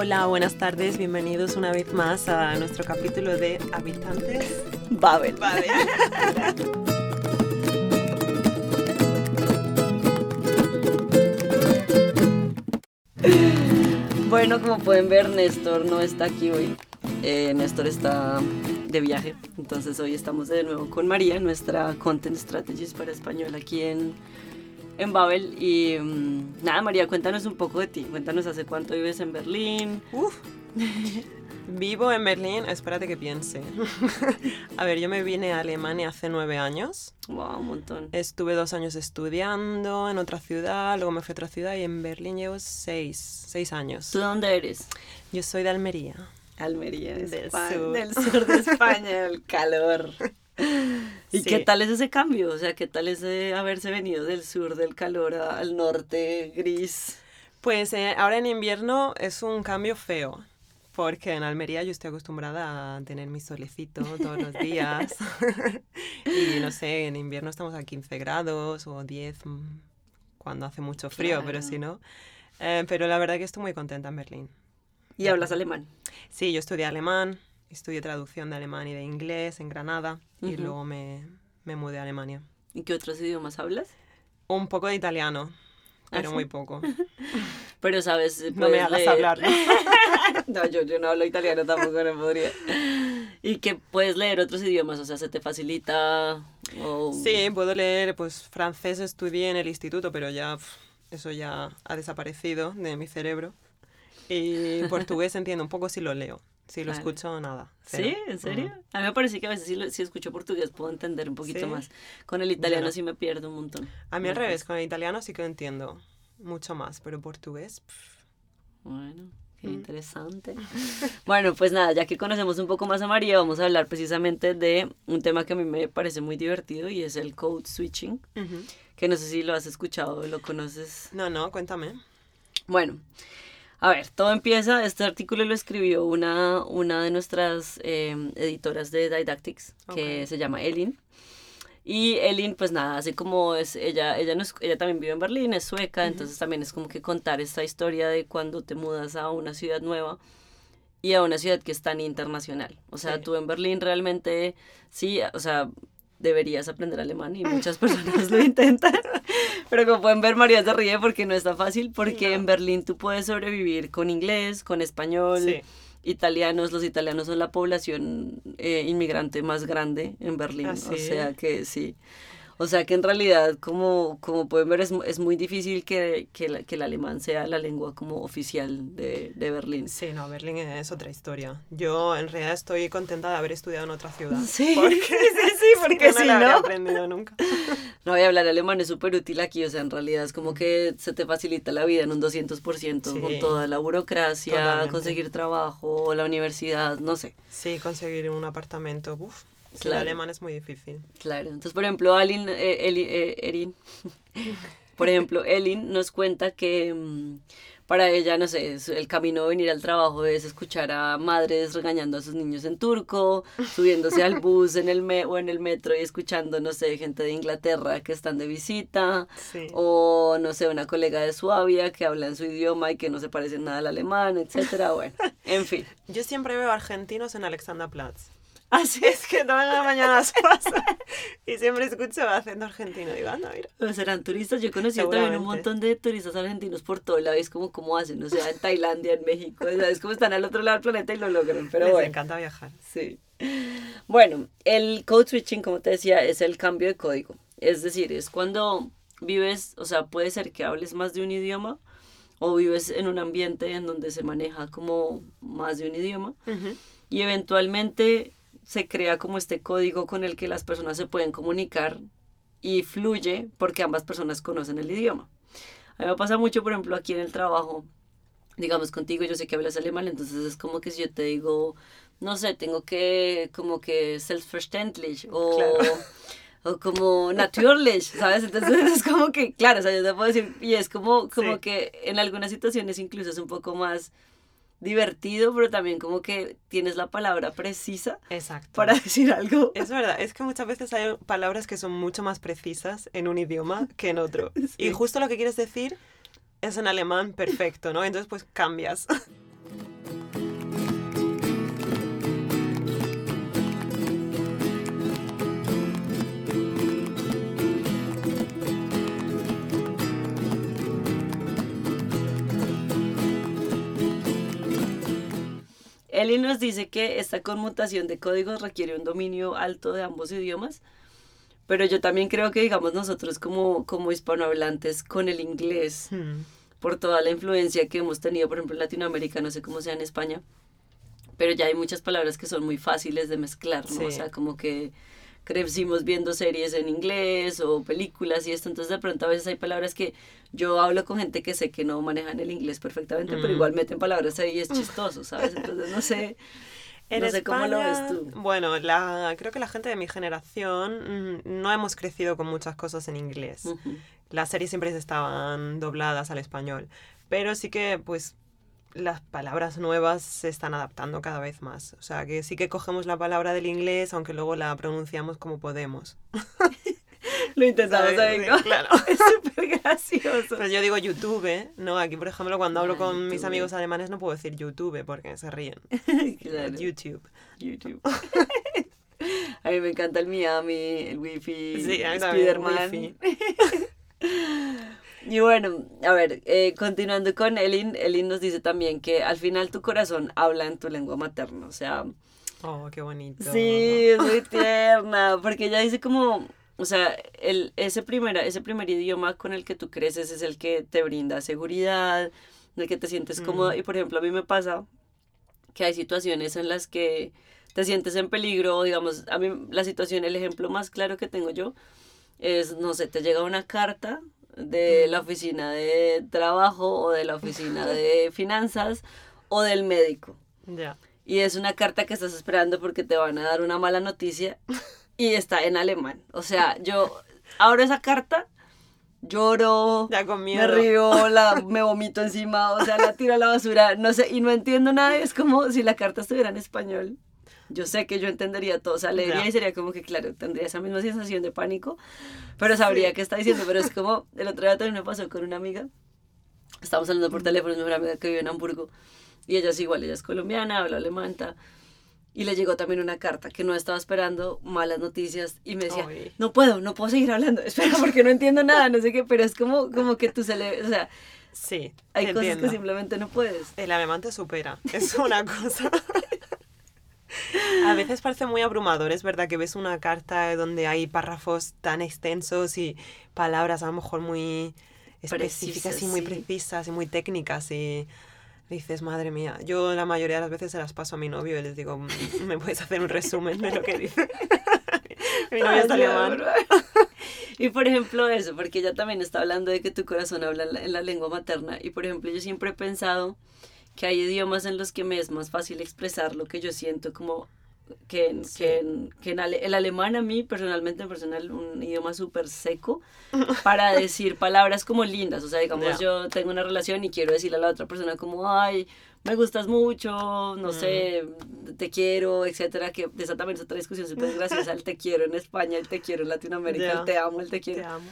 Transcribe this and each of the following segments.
Hola, buenas tardes, bienvenidos una vez más a nuestro capítulo de Habitantes Babel. Bueno, como pueden ver, Néstor no está aquí hoy. Eh, Néstor está de viaje. Entonces hoy estamos de nuevo con María, nuestra Content Strategist para español aquí en, en Babel. Y mm, nada, María, cuéntanos un poco de ti. Cuéntanos hace cuánto vives en Berlín. Uf. Vivo en Berlín, espérate que piense. a ver, yo me vine a Alemania hace nueve años. Wow, un montón. Estuve dos años estudiando en otra ciudad, luego me fui a otra ciudad y en Berlín llevo seis, seis años. ¿Tú de dónde eres? Yo soy de Almería. Almería, de Del España, sur. del sur de España, el calor. ¿Y Sí. qué tal es ese cambio? O sea, ¿qué tal es haberse venido del sur del calor a- al norte gris? Pues eh, ahora en invierno es un cambio feo, porque en Almería yo estoy acostumbrada a tener mi solecito todos los días. y no sé, en invierno estamos a 15 grados o 10 mm, cuando hace mucho frío, pero Claro. si no. Eh, pero la verdad que estoy muy contenta en Berlín. ¿Y hablas alemán? Sí, yo estudié alemán, estudié traducción de alemán y de inglés en Granada y Ujú. luego me, me mudé a Alemania. ¿Y qué otros idiomas hablas? Un poco de italiano, ¿Ah, pero sí? muy poco. Pero sabes, No me hagas leer- hablar. no, yo, yo no hablo italiano tampoco, no podría. ¿Y que puedes leer otros idiomas? O sea, ¿se te facilita? O... Sí, puedo leer, pues francés estudié en el instituto, pero ya pf, eso ya ha desaparecido de mi cerebro. Y portugués entiendo un poco si lo leo, si lo Vale. escucho nada. ¿Sí? cero. ¿En serio? A mí me parece que a veces si, lo- si escucho portugués puedo entender un poquito Sí. más. Con el italiano no. sí me pierdo un montón. A mí al revés, pues, con el italiano sí que lo entiendo mucho más, pero portugués, pf, Bueno, qué Mm. interesante. bueno, pues nada, ya que conocemos un poco más a María, vamos a hablar precisamente de un tema que a mí me parece muy divertido y es el code switching, ujú. que no sé si lo has escuchado o lo conoces. No, no, cuéntame. Bueno, a ver, todo empieza, este artículo lo escribió una, una de nuestras eh, editoras de Didactics, que se llama Elin. Y Elin, pues nada, así como es, ella, ella, no es- ella también vive en Berlín, es sueca, entonces también es como que contar esta historia de cuando te mudas a una ciudad nueva y a una ciudad que es tan internacional. O sea, Sí. tú en Berlín realmente, sí, o sea, deberías aprender alemán y muchas personas lo intentan. Pero como pueden ver, María se ríe porque no es tan fácil, porque No. en Berlín tú puedes sobrevivir con inglés, con español, Sí, italianos. Los italianos son la población eh, inmigrante más grande en Berlín. ¿Ah, O sí? sea que sí. O sea que en realidad, como, como pueden ver, es, es muy difícil que, que, la- que el alemán sea la lengua como oficial de, de Berlín. sí, no, Berlín es otra historia. Yo en realidad estoy contenta de haber estudiado en otra ciudad. Sí, Porque, sí, sí, porque no si lo habría no, aprendido nunca. no, y hablar alemán es súper útil aquí, o sea, en realidad es como que se te facilita la vida en un 200% con Sí. toda la burocracia, Totalmente. conseguir trabajo, la universidad, no sé. Sí, conseguir un apartamento, uff, el Claro. alemán es muy difícil. Claro, entonces por ejemplo, Alin, eh, Eli- eh, Erin, por ejemplo, Elin nos cuenta que mm, para ella, no sé, el camino de venir al trabajo es escuchar a madres regañando a sus niños en turco, subiéndose al bus en el me o en el metro y escuchando, no sé, gente de Inglaterra que están de visita, Sí. o no sé, una colega de Suabia que habla en su idioma y que no se parece nada al alemán, etcétera, bueno, en fin. Yo siempre veo argentinos en Alexanderplatz. Así Es que todas las mañanas pasa y siempre escucho acento argentino. Digo, anda, mira. O serán turistas, yo he conocido también un montón de turistas argentinos por todo lado, es como cómo hacen, o sea, en Tailandia, en México, es como están al otro lado del planeta y lo logran, pero Les bueno, encanta viajar. sí. Bueno, el code switching, como te decía, es el cambio de código, es decir, es cuando vives, o sea, puede ser que hables más de un idioma, o vives en un ambiente en donde se maneja como más de un idioma, Ujú. y eventualmente se crea como este código con el que las personas se pueden comunicar y fluye porque ambas personas conocen el idioma. A mí me pasa mucho, por ejemplo, aquí en el trabajo, digamos contigo, yo sé que hablas alemán, entonces es como que si yo te digo, no sé, tengo que como que selbstverständlich o, Claro. o como natürlich, ¿sabes? Entonces es como que, claro, o sea, yo te puedo decir, y es como, como Sí. que en algunas situaciones incluso es un poco más divertido, pero también como que tienes la palabra precisa Exacto. para decir algo. Es verdad, es que muchas veces hay palabras que son mucho más precisas en un idioma que en otro. Sí. Y justo lo que quieres decir es en alemán perfecto, ¿no? Entonces pues cambias. Eli nos dice que esta conmutación de códigos requiere un dominio alto de ambos idiomas, pero yo también creo que, digamos, nosotros como, como hispanohablantes con el inglés, Hmm. por toda la influencia que hemos tenido, por ejemplo, en Latinoamérica, no sé cómo sea en España, pero ya hay muchas palabras que son muy fáciles de mezclar, ¿no? Sí. O sea, como que crecimos viendo series en inglés o películas y esto, entonces de pronto a veces hay palabras que yo hablo con gente que sé que no manejan el inglés perfectamente, pero Mm. igual meten palabras ahí y es chistoso, ¿sabes? Entonces no sé, En no sé cómo lo ves tú. Bueno, la, creo que la gente de mi generación mm, no hemos crecido con muchas cosas en inglés. Las series siempre estaban dobladas al español, pero sí que pues las palabras nuevas se están adaptando cada vez más. O sea, que sí que cogemos la palabra del inglés, aunque luego la pronunciamos como podemos. Lo intentamos ¿Sabes? ¿no? claro. Es súper gracioso. Pues yo digo YouTube, ¿no? Aquí, por ejemplo, cuando hablo Ah, con mis amigos alemanes no puedo decir YouTube porque se ríen. Claro. YouTube. YouTube. A mí me encanta el Miami, el Wi-Fi, Sí, Spider-Man. Y bueno, a ver, eh, continuando con Elin, Elin nos dice también que al final tu corazón habla en tu lengua materna. O sea, Oh, qué bonito. sí, es muy tierna, porque ella dice como, o sea, el, ese, primera, ese primer idioma con el que tú creces es el que te brinda seguridad, el que te sientes cómoda. Mm. Y por ejemplo, a mí me pasa que hay situaciones en las que te sientes en peligro, digamos, a mí la situación, el ejemplo más claro que tengo yo es, no sé, te llega una carta de la oficina de trabajo o de la oficina de finanzas o del médico. Ya. Y es una carta que estás esperando porque te van a dar una mala noticia y está en alemán. O sea, yo abro esa carta, lloro, Ya con miedo. me río, la, me vomito encima, o sea, la tiro a la basura, no sé, y no entiendo nada, es como si la carta estuviera en español. Yo sé que yo entendería todo, o sea, leería Ya. y sería como que, claro, tendría esa misma sensación de pánico, pero sabría qué está diciendo, pero es como, el otro día también me pasó con una amiga, estábamos hablando por teléfono, es mejor amiga que vive en Hamburgo, y ella es igual, ella es colombiana, habla alemán, y le llegó también una carta que no estaba esperando, malas noticias, y me decía, Ay. no puedo, no puedo seguir hablando, espera, porque no entiendo nada, no sé qué, pero es como, como que tú se le, o sea, Sí, hay cosas entiendo. que simplemente no puedes. El alemán te supera. Es una cosa. A veces parece muy abrumador, es verdad que ves una carta donde hay párrafos tan extensos y palabras a lo mejor muy específicas Precisas, y muy sí. precisas y muy técnicas y dices, madre mía, yo la mayoría de las veces se las paso a mi novio y les digo, "Mm, ¿me puedes hacer un resumen de lo que dice? mi novio es Ay, alemán. Y por ejemplo eso, porque ella también está hablando de que tu corazón habla en la, en la lengua materna. Y por ejemplo yo siempre he pensado que hay idiomas en los que me es más fácil expresar lo que yo siento como que, en- Sí. que, en- que en ale- el alemán a mí personalmente me parece un, idioma súper seco para decir palabras como lindas. O sea, digamos, yo tengo una relación y quiero decirle a la otra persona como, ay, me gustas mucho, no Mm. sé, te quiero, etcétera, que esa también es otra discusión súper graciosa, el te quiero en España, el te quiero en Latinoamérica, el te amo, el te quiero. Te amo.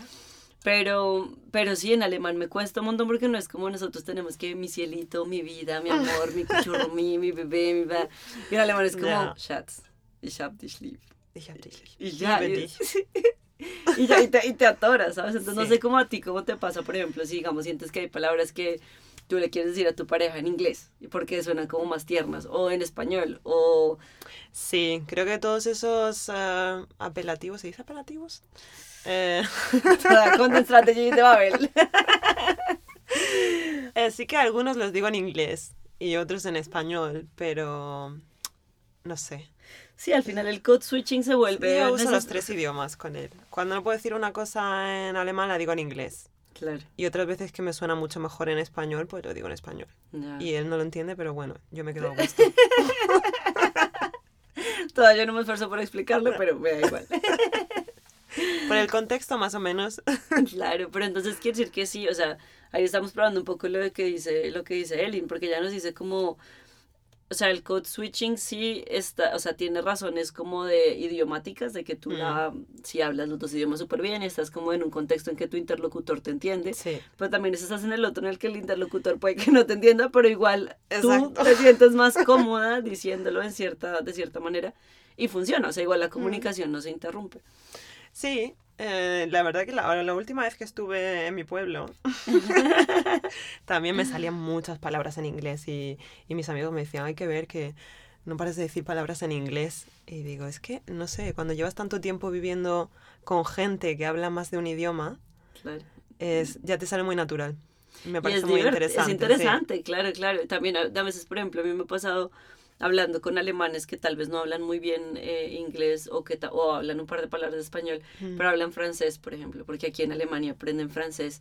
Pero, pero sí, en alemán me cuesta un montón porque no es como nosotros tenemos que mi cielito, mi vida, mi amor, mi cuchurro, mi, mi bebé, mi va. Y en alemán es como. Schatz, ich hab dich lieb. Ich hab dich lieb. Y ya, Liebe y, dich. y ya, y te, y te atoras, ¿sabes? Entonces no sé cómo a ti, cómo te pasa, por ejemplo, si digamos sientes que hay palabras que tú le quieres decir a tu pareja en inglés, porque suenan como más tiernas, o en español, o... Sí, creo que todos esos eh, apelativos, ¿se dice apelativos? Eh, Content Strategy de Babel. eh, sí que algunos los digo en inglés y otros en español, pero no sé. Sí, al final el code switching se vuelve... Yo uso los tres idiomas con él. Cuando no puedo decir una cosa en alemán, la digo en inglés. Claro. Y otras veces que me suena mucho mejor en español, pues lo digo en español. Y él no lo entiende, pero bueno, yo me quedo a gusto. Todavía no me esfuerzo por explicarlo, pero me da igual. Por el contexto, más o menos. claro, pero entonces quiere decir que sí, o sea, ahí estamos probando un poco lo que dice, lo que dice Elin, porque ya nos dice como, o sea, el code switching sí está, o sea, tiene razones como de idiomáticas, de que tú Mm. la, si hablas los dos idiomas súper bien, estás como en un contexto en que tu interlocutor te entiende, Sí. pero también estás en el otro en el que el interlocutor puede que no te entienda, pero igual tú Exacto. te sientes más cómoda diciéndolo en cierta, de cierta manera y funciona, o sea, igual la comunicación no se interrumpe. Sí, Eh, la verdad que la, la última vez que estuve en mi pueblo, también me salían muchas palabras en inglés y, y mis amigos me decían, hay que ver que no pares de decir palabras en inglés. Y digo, es que, no sé, cuando llevas tanto tiempo viviendo con gente que habla más de un idioma, Claro. es, ya te sale muy natural. Me parece muy interesante. Es sí. interesante, claro, claro. También a a veces, por ejemplo, a mí me ha pasado hablando con alemanes que tal vez no hablan muy bien eh, inglés o que o hablan un par de palabras de español, Mm. pero hablan francés, por ejemplo, porque aquí en Alemania aprenden francés.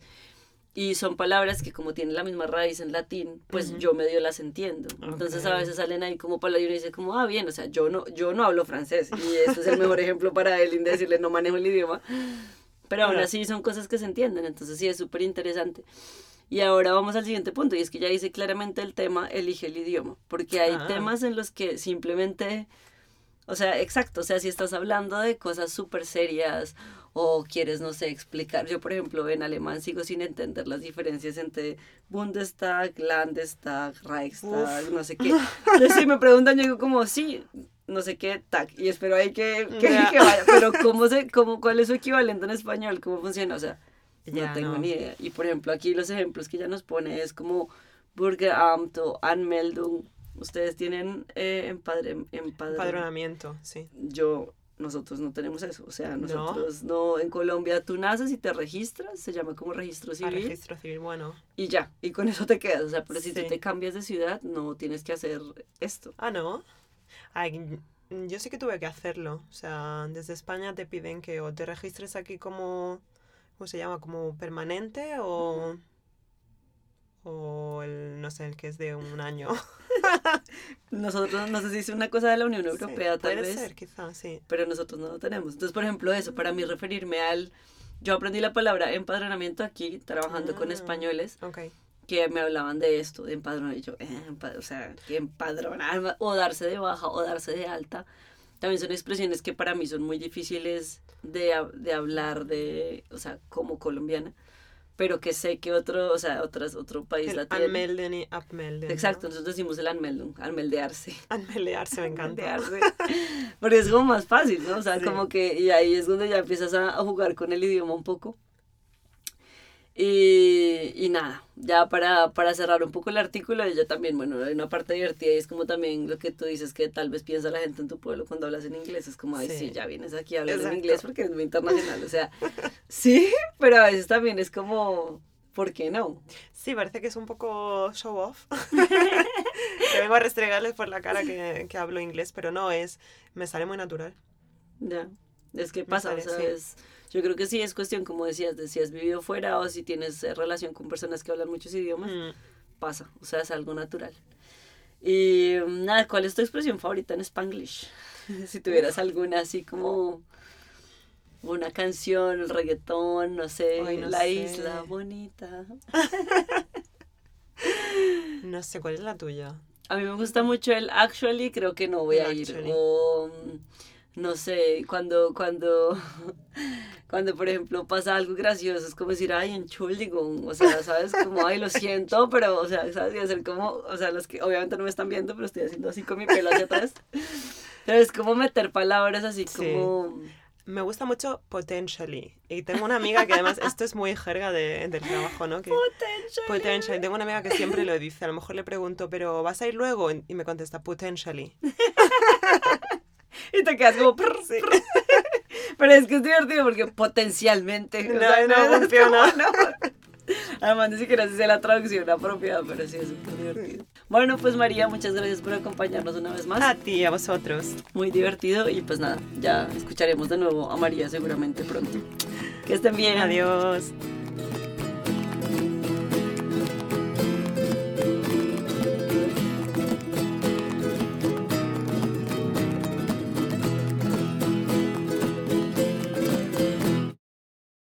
Y son palabras que como tienen la misma raíz en latín, pues yo medio las entiendo. Entonces a veces salen ahí como palabras y uno dice como, ah, bien, o sea, yo no, yo no hablo francés. Y este es el mejor ejemplo para él, en decirle no manejo el idioma. Pero aún así son cosas que se entienden, entonces sí es súper interesante. Y ahora vamos al siguiente punto, y es que ya dice claramente el tema, elige el idioma, porque hay Ah. temas en los que simplemente, o sea, exacto, o sea, si estás hablando de cosas súper serias o quieres, no sé, explicar, yo por ejemplo en alemán sigo sin entender las diferencias entre Bundestag, Landestag, Reichstag, Uf. no sé qué. Entonces si me preguntan, yo digo como, sí, no sé qué, tag, y espero ahí que, que, que vaya, pero ¿cómo se, cómo, ¿cuál es su equivalente en español? ¿Cómo funciona? O sea, Ya, no tengo no. ni idea. Y por ejemplo, aquí los ejemplos que ella nos pone es como Bürgeramt o Anmeldung. Ustedes tienen eh, empadre, empadron- Empadronamiento, sí. Yo, nosotros no tenemos eso. O sea, nosotros no. En Colombia tú naces y te registras, se llama como registro A civil. registro civil, bueno. Y ya, y con eso te quedas. O sea, pero si tú te cambias de ciudad, no tienes que hacer esto. Ah, ¿no? Ay, yo sí que tuve que hacerlo. O sea, desde España te piden que o te registres aquí como, ¿cómo se llama? Como permanente o, o el, no sé, el que es de un año. Nosotros, no sé si es una cosa de la Unión Europea, Sí, tal puede vez. ser, quizás, sí. pero nosotros no lo tenemos. Entonces, por ejemplo, eso, para mí referirme al... Yo aprendí la palabra empadronamiento aquí, trabajando con Ah. españoles, Ok. que me hablaban de esto, de empadronar. Y yo, eh, empa- o sea, que empadronar, o darse de baja, o darse de alta. También son expresiones que para mí son muy difíciles de, de hablar de, o sea, como colombiana, pero que sé que otro, o sea, otras, otro país El la tiene. anmelden y abmelden. ¿no? Exacto, nosotros decimos el anmeldung, anmeldearse. Anmelearse me encanta. Anmeldearse. Porque es como más fácil, ¿no? O sea, Sí. como que, y ahí es donde ya empiezas a, a jugar con el idioma un poco. Y, y nada, ya para, para cerrar un poco el artículo, ella también, bueno, hay una parte divertida y es como también lo que tú dices que tal vez piensa la gente en tu pueblo cuando hablas en inglés, es como, ay, sí, Sí. ya vienes aquí a hablar en Exacto. inglés porque es muy internacional, o sea, sí, pero a veces también es como, ¿por qué no? Sí, parece que es un poco show off. que vengo a restregarles por la cara que, que hablo inglés, pero no, es, me sale muy natural. Ya, es que pasa, o sea, sí. es- yo creo que sí es cuestión, como decías, de si has vivido fuera o si tienes eh, relación con personas que hablan muchos idiomas, Mm. pasa, o sea, es algo natural. Y mm, nada, ¿cuál es tu expresión favorita en Spanglish? si tuvieras alguna así como una canción, el reggaetón, no sé, Ay, no la sé. isla bonita. No sé cuál es la tuya. A mí me gusta mucho el actually, creo que no voy a El ir. actually. O mm, no sé, cuando, cuando, cuando por ejemplo pasa algo gracioso, es como decir, ay, Entschuldigung, o sea, ¿sabes? Como, ay, lo siento, pero, o sea, ¿sabes? Y hacer como, o sea, los que obviamente no me están viendo, pero estoy haciendo así con mi pelo hacia atrás. Pero es como meter palabras así Sí. como... Me gusta mucho potentially. Y tengo una amiga que además, esto es muy jerga de, del trabajo, ¿no? Que, potentially. Tengo una amiga que siempre lo dice. A lo mejor le pregunto, ¿pero vas a ir luego? Y me contesta, potentially. Y te quedas como... prr, Sí. prr. Pero es que es divertido porque potencialmente... o No, sea, no es funciona. como, no. Además, ni siquiera sé la traducción apropiada, pero sí es súper divertido. Bueno, pues María, muchas gracias por acompañarnos una vez más. A ti, a vosotros. Muy divertido y pues nada, ya escucharemos de nuevo a María seguramente pronto. Que estén bien. Adiós.